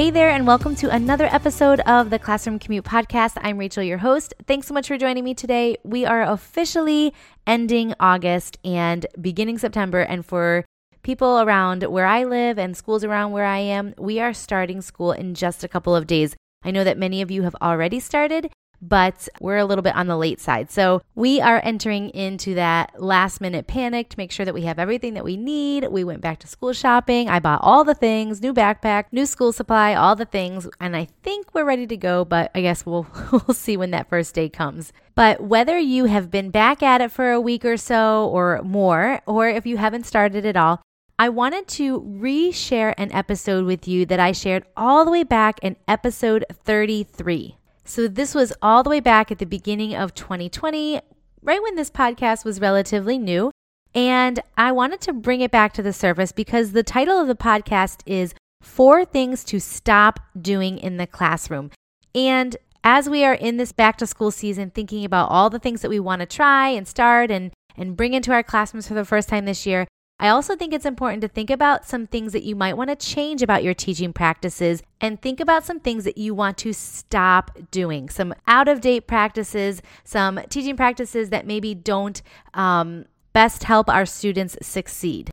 Hey there, and welcome to another episode of the Classroom Commute Podcast. I'm Rachel, your host. Thanks so much for joining me today. We are officially ending August and beginning September, and for people around where I live and schools around where I am, we are starting school in just a couple of days. I know that many of you have already started, but we're a little bit on the late side. So we are entering into that last minute panic to make sure that we have everything that we need. We went back to school shopping. I bought all the things, new backpack, new school supply, all the things, and I think we're ready to go, but I guess we'll we'll see when that first day comes. But whether you have been back at it for a week or so or more, or if you haven't started at all, I wanted to reshare an episode with you that I shared all the way back in episode 33. So, this was all the way back at the beginning of 2020, right when this podcast was relatively new. And I wanted to bring it back to the surface because the title of the podcast is Four Things to Stop Doing in the Classroom. And as we are in this back to school season, thinking about all the things that we want to try and start and, and bring into our classrooms for the first time this year, I also think it's important to think about some things that you might want to change about your teaching practices and think about some things that you want to stop doing, some out of date practices, some teaching practices that maybe don't um, best help our students succeed.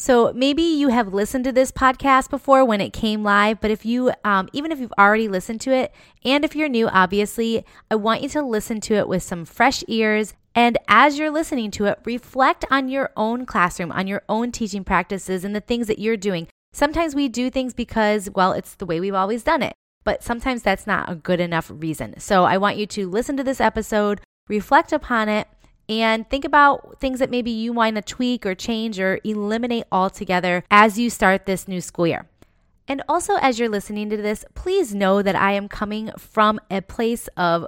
So maybe you have listened to this podcast before when it came live, but if you, um, even if you've already listened to it, and if you're new, obviously, I want you to listen to it with some fresh ears and as you're listening to it, reflect on your own classroom, on your own teaching practices, and the things that you're doing. Sometimes we do things because, well, it's the way we've always done it, but sometimes that's not a good enough reason. So I want you to listen to this episode, reflect upon it, and think about things that maybe you want to tweak or change or eliminate altogether as you start this new school year. And also, as you're listening to this, please know that I am coming from a place of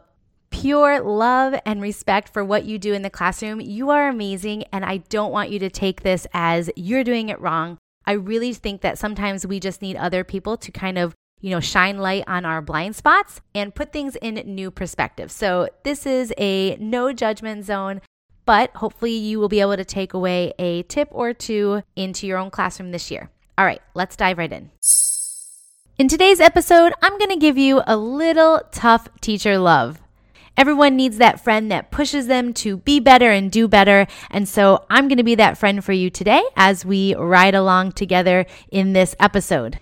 pure love and respect for what you do in the classroom. You are amazing, and I don't want you to take this as you're doing it wrong. I really think that sometimes we just need other people to kind of you know, shine light on our blind spots and put things in new perspective. So, this is a no judgment zone, but hopefully, you will be able to take away a tip or two into your own classroom this year. All right, let's dive right in. In today's episode, I'm going to give you a little tough teacher love. Everyone needs that friend that pushes them to be better and do better. And so I'm going to be that friend for you today as we ride along together in this episode.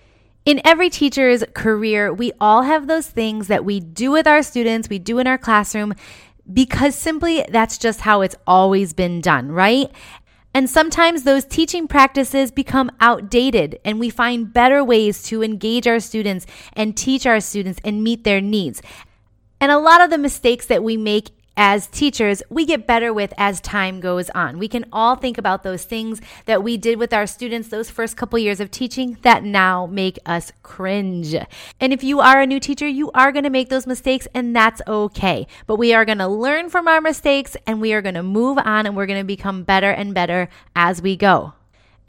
In every teacher's career, we all have those things that we do with our students, we do in our classroom, because simply that's just how it's always been done, right? And sometimes those teaching practices become outdated, and we find better ways to engage our students and teach our students and meet their needs. And a lot of the mistakes that we make as teachers, we get better with as time goes on. We can all think about those things that we did with our students those first couple years of teaching that now make us cringe. And if you are a new teacher, you are going to make those mistakes and that's okay. But we are going to learn from our mistakes and we are going to move on and we're going to become better and better as we go.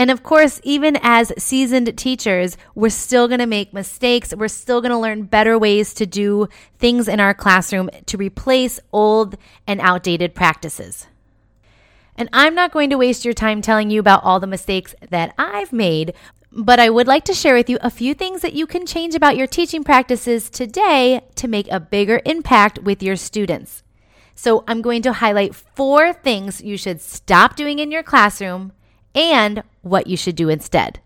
And of course, even as seasoned teachers, we're still going to make mistakes. We're still going to learn better ways to do things in our classroom to replace old and outdated practices. And I'm not going to waste your time telling you about all the mistakes that I've made, but I would like to share with you a few things that you can change about your teaching practices today to make a bigger impact with your students. So I'm going to highlight four things you should stop doing in your classroom and what you should do instead.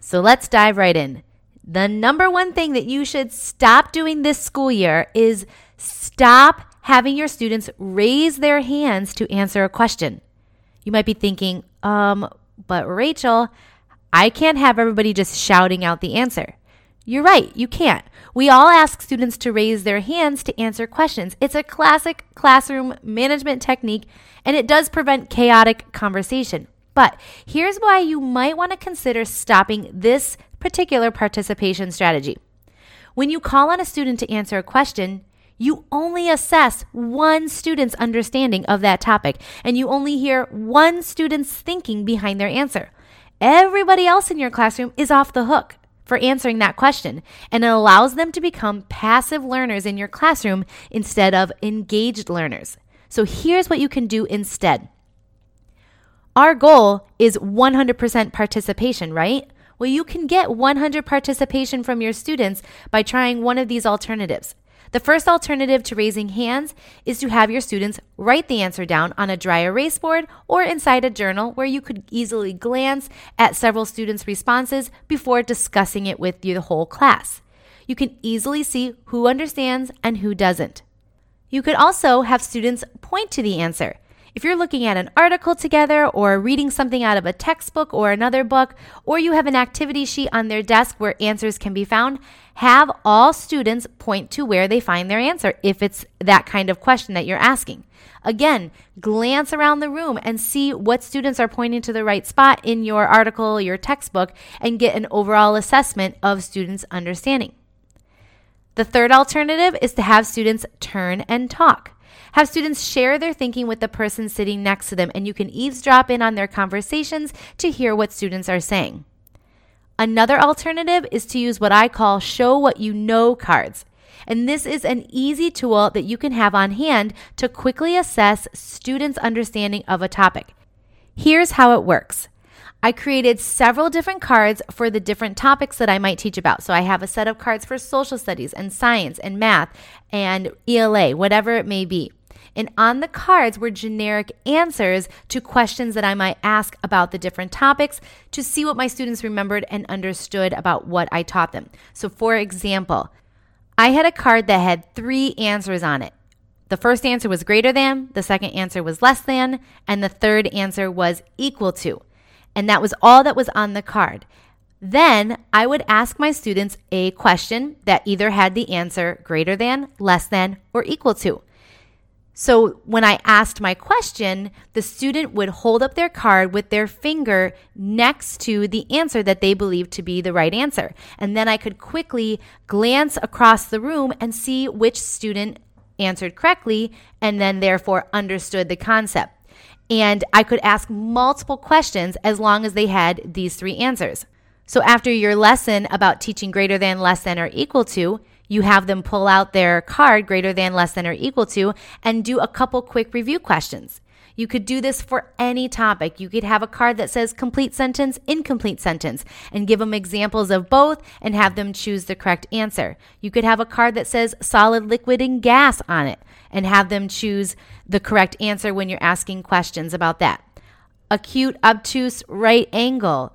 So let's dive right in. The number one thing that you should stop doing this school year is stop having your students raise their hands to answer a question. You might be thinking, um, but Rachel, I can't have everybody just shouting out the answer. You're right, you can't. We all ask students to raise their hands to answer questions. It's a classic classroom management technique, and it does prevent chaotic conversation. But here's why you might want to consider stopping this particular participation strategy. When you call on a student to answer a question, you only assess one student's understanding of that topic, and you only hear one student's thinking behind their answer. Everybody else in your classroom is off the hook for answering that question, and it allows them to become passive learners in your classroom instead of engaged learners. So here's what you can do instead. Our goal is 100% participation, right? Well, you can get 100 participation from your students by trying one of these alternatives. The first alternative to raising hands is to have your students write the answer down on a dry erase board or inside a journal where you could easily glance at several students' responses before discussing it with the whole class. You can easily see who understands and who doesn't. You could also have students point to the answer. If you're looking at an article together or reading something out of a textbook or another book, or you have an activity sheet on their desk where answers can be found, have all students point to where they find their answer if it's that kind of question that you're asking. Again, glance around the room and see what students are pointing to the right spot in your article, your textbook, and get an overall assessment of students' understanding. The third alternative is to have students turn and talk. Have students share their thinking with the person sitting next to them, and you can eavesdrop in on their conversations to hear what students are saying. Another alternative is to use what I call show what you know cards. And this is an easy tool that you can have on hand to quickly assess students' understanding of a topic. Here's how it works. I created several different cards for the different topics that I might teach about. So I have a set of cards for social studies and science and math and ELA, whatever it may be. And on the cards were generic answers to questions that I might ask about the different topics to see what my students remembered and understood about what I taught them. So, for example, I had a card that had three answers on it. The first answer was greater than, the second answer was less than, and the third answer was equal to. And that was all that was on the card. Then I would ask my students a question that either had the answer greater than, less than, or equal to. So when I asked my question, the student would hold up their card with their finger next to the answer that they believed to be the right answer. And then I could quickly glance across the room and see which student answered correctly and then therefore understood the concept. And I could ask multiple questions as long as they had these three answers. So after your lesson about teaching greater than, less than, or equal to, you have them pull out their card greater than, less than, or equal to, and do a couple quick review questions. You could do this for any topic. You could have a card that says complete sentence, incomplete sentence, and give them examples of both and have them choose the correct answer. You could have a card that says solid, liquid, and gas on it and have them choose the correct answer when you're asking questions about that. Acute, obtuse, right angle,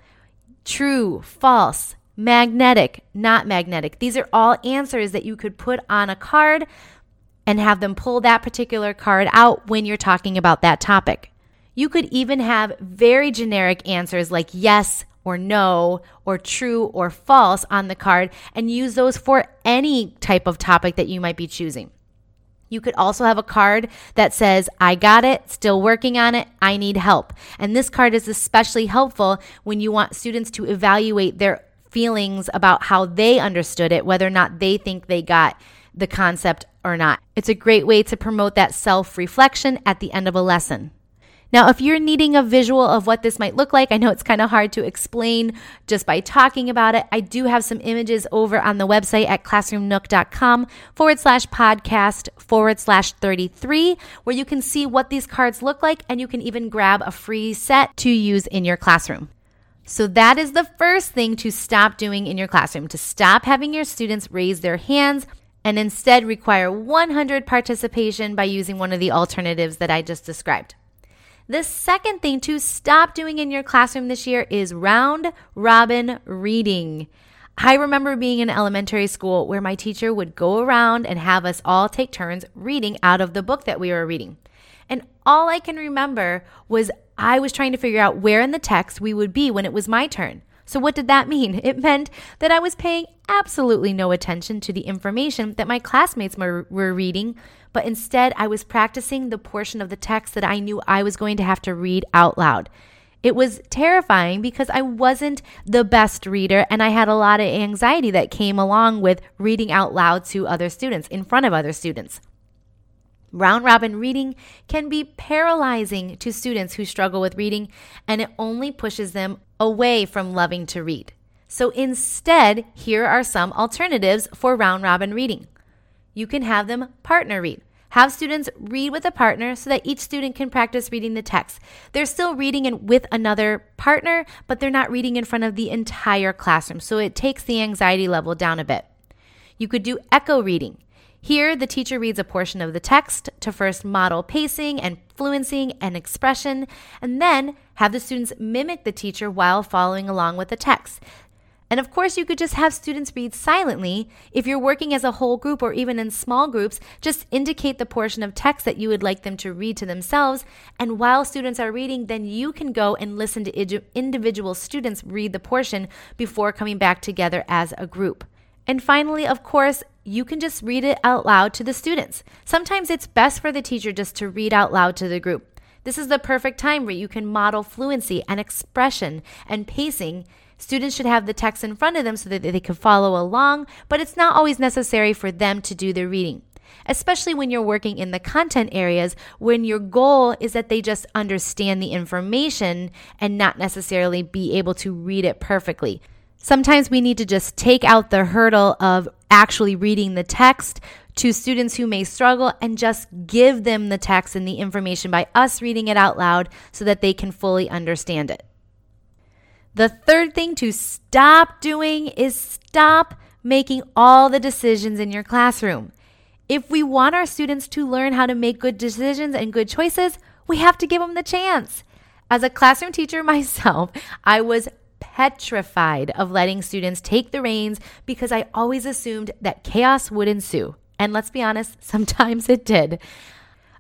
true, false, magnetic, not magnetic. These are all answers that you could put on a card and have them pull that particular card out when you're talking about that topic. You could even have very generic answers like yes or no or true or false on the card and use those for any type of topic that you might be choosing. You could also have a card that says, I got it, still working on it, I need help. And this card is especially helpful when you want students to evaluate their feelings about how they understood it, whether or not they think they got the concept or not. It's a great way to promote that self reflection at the end of a lesson. Now, if you're needing a visual of what this might look like, I know it's kind of hard to explain just by talking about it. I do have some images over on the website at classroomnook.com forward slash podcast forward slash 33, where you can see what these cards look like and you can even grab a free set to use in your classroom. So, that is the first thing to stop doing in your classroom to stop having your students raise their hands and instead require 100 participation by using one of the alternatives that I just described. The second thing to stop doing in your classroom this year is round robin reading. I remember being in elementary school where my teacher would go around and have us all take turns reading out of the book that we were reading. And all I can remember was I was trying to figure out where in the text we would be when it was my turn. So, what did that mean? It meant that I was paying absolutely no attention to the information that my classmates were, reading, but instead I was practicing the portion of the text that I knew I was going to have to read out loud. It was terrifying because I wasn't the best reader and I had a lot of anxiety that came along with reading out loud to other students in front of other students. Round robin reading can be paralyzing to students who struggle with reading, and it only pushes them away from loving to read. So instead, here are some alternatives for round robin reading. You can have them partner read. Have students read with a partner so that each student can practice reading the text. They're still reading in, with another partner, but they're not reading in front of the entire classroom. So it takes the anxiety level down a bit. You could do echo reading. Here, the teacher reads a portion of the text to first model pacing and fluency and expression, and then have the students mimic the teacher while following along with the text. And of course, you could just have students read silently. If you're working as a whole group or even in small groups, just indicate the portion of text that you would like them to read to themselves. And while students are reading, then you can go and listen to individual students read the portion before coming back together as a group. And finally, of course, you can just read it out loud to the students. Sometimes it's best for the teacher just to read out loud to the group. This is the perfect time where you can model fluency and expression and pacing Students should have the text in front of them so that they can follow along, but it's not always necessary for them to do the reading especially when you're working in the content areas when your goal is that they just understand the information and not necessarily be able to read it perfectly. Sometimes we need to just take out the hurdle of actually reading the text to students who may struggle and just give them the text and the information by us reading it out loud so that they can fully understand it. The third thing to stop doing is stop making all the decisions in your classroom. If we want our students to learn how to make good decisions and good choices, we have to give them the chance. As a classroom teacher myself, I was petrified of letting students take the reins because I always assumed that chaos would ensue. And let's be honest, sometimes it did.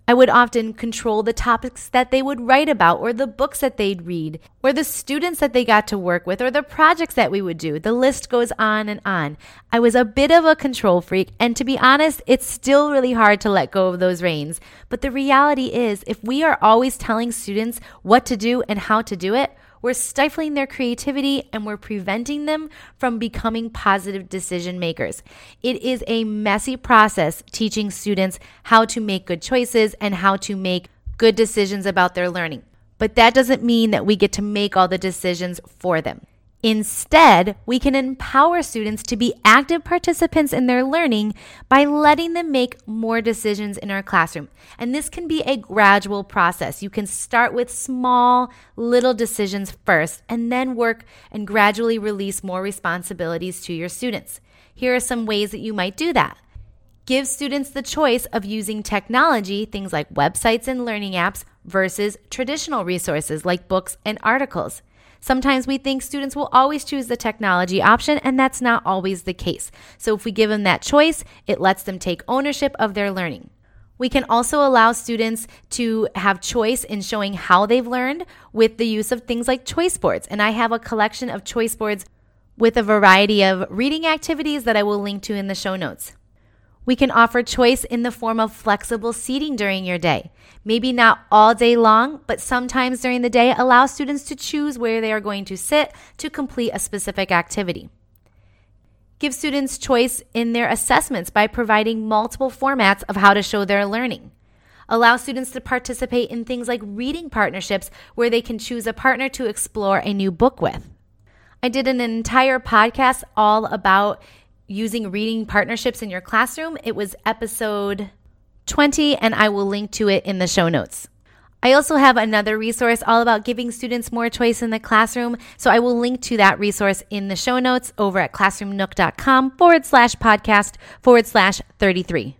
I would often control the topics that they would write about, or the books that they'd read, or the students that they got to work with, or the projects that we would do. The list goes on and on. I was a bit of a control freak, and to be honest, it's still really hard to let go of those reins. But the reality is, if we are always telling students what to do and how to do it, we're stifling their creativity and we're preventing them from becoming positive decision makers. It is a messy process teaching students how to make good choices and how to make good decisions about their learning. But that doesn't mean that we get to make all the decisions for them. Instead, we can empower students to be active participants in their learning by letting them make more decisions in our classroom. And this can be a gradual process. You can start with small, little decisions first, and then work and gradually release more responsibilities to your students. Here are some ways that you might do that. Give students the choice of using technology, things like websites and learning apps, versus traditional resources like books and articles. Sometimes we think students will always choose the technology option, and that's not always the case. So if we give them that choice, it lets them take ownership of their learning. We can also allow students to have choice in showing how they've learned with the use of things like choice boards. And I have a collection of choice boards with a variety of reading activities that I will link to in the show notes. We can offer choice in the form of flexible seating during your day. Maybe not all day long, but sometimes during the day, allow students to choose where they are going to sit to complete a specific activity. Give students choice in their assessments by providing multiple formats of how to show their learning. Allow students to participate in things like reading partnerships where they can choose a partner to explore a new book with. I did an entire podcast all about using reading partnerships in your classroom. It was episode 20, and I will link to it in the show notes. I also have another resource all about giving students more choice in the classroom. So I will link to that resource in the show notes over at classroomnook.com forward slash podcast forward slash 33.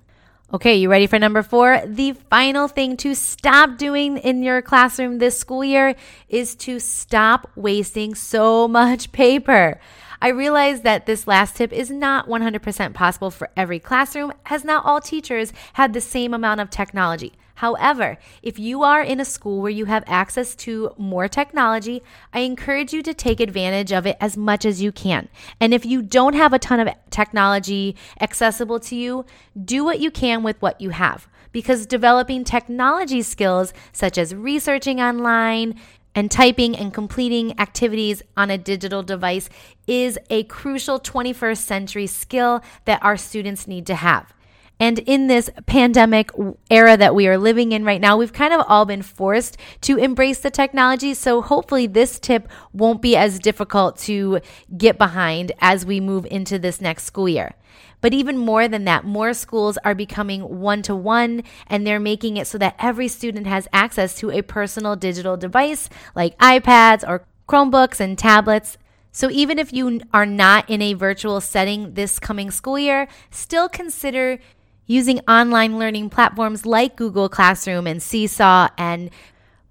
Okay, you ready for number four? The final thing to stop doing in your classroom this school year is to stop wasting so much paper. I realize that this last tip is not 100% possible for every classroom, as not all teachers have the same amount of technology. However, if you are in a school where you have access to more technology, I encourage you to take advantage of it as much as you can. And if you don't have a ton of technology accessible to you, do what you can with what you have. Because developing technology skills, such as researching online, and typing and completing activities on a digital device is a crucial 21st century skill that our students need to have. And in this pandemic era that we are living in right now, we've kind of all been forced to embrace the technology. So hopefully, this tip won't be as difficult to get behind as we move into this next school year. But even more than that, more schools are becoming one to one and they're making it so that every student has access to a personal digital device like iPads or Chromebooks and tablets. So even if you are not in a virtual setting this coming school year, still consider using online learning platforms like Google Classroom and Seesaw and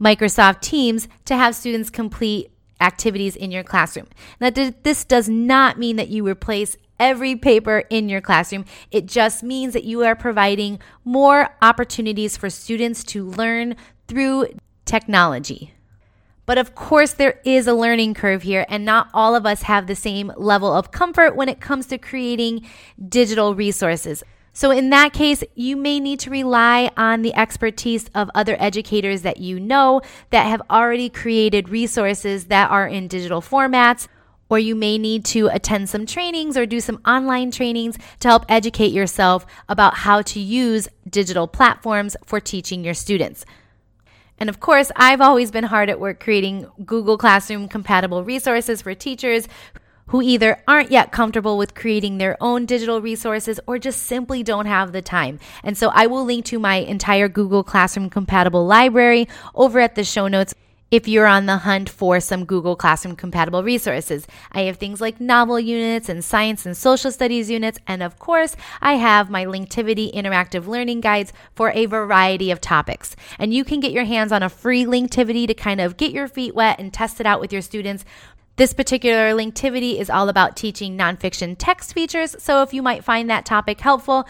Microsoft Teams to have students complete activities in your classroom. Now, this does not mean that you replace every paper in your classroom. It just means that you are providing more opportunities for students to learn through technology. But of course, there is a learning curve here, and not all of us have the same level of comfort when it comes to creating digital resources. So, in that case, you may need to rely on the expertise of other educators that you know that have already created resources that are in digital formats. Or you may need to attend some trainings or do some online trainings to help educate yourself about how to use digital platforms for teaching your students. And of course, I've always been hard at work creating Google Classroom compatible resources for teachers who either aren't yet comfortable with creating their own digital resources or just simply don't have the time. And so I will link to my entire Google Classroom compatible library over at the show notes if you're on the hunt for some Google Classroom compatible resources. I have things like novel units and science and social studies units. And of course, I have my Linktivity interactive learning guides for a variety of topics. And you can get your hands on a free Linktivity to kind of get your feet wet and test it out with your students this particular Linktivity is all about teaching nonfiction text features. So if you might find that topic helpful,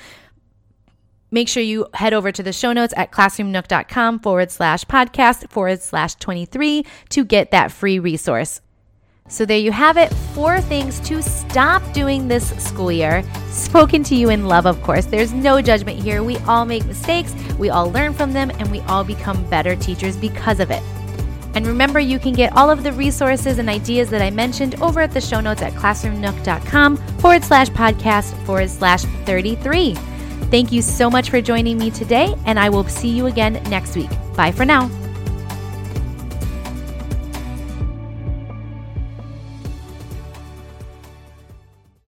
make sure you head over to the show notes at classroomnook.com forward slash podcast forward slash 23 to get that free resource. So there you have it. Four things to stop doing this school year. Spoken to you in love, of course. There's no judgment here. We all make mistakes, we all learn from them, and we all become better teachers because of it. And remember, you can get all of the resources and ideas that I mentioned over at the show notes at classroomnook.com forward slash podcast forward slash 33. Thank you so much for joining me today, and I will see you again next week. Bye for now.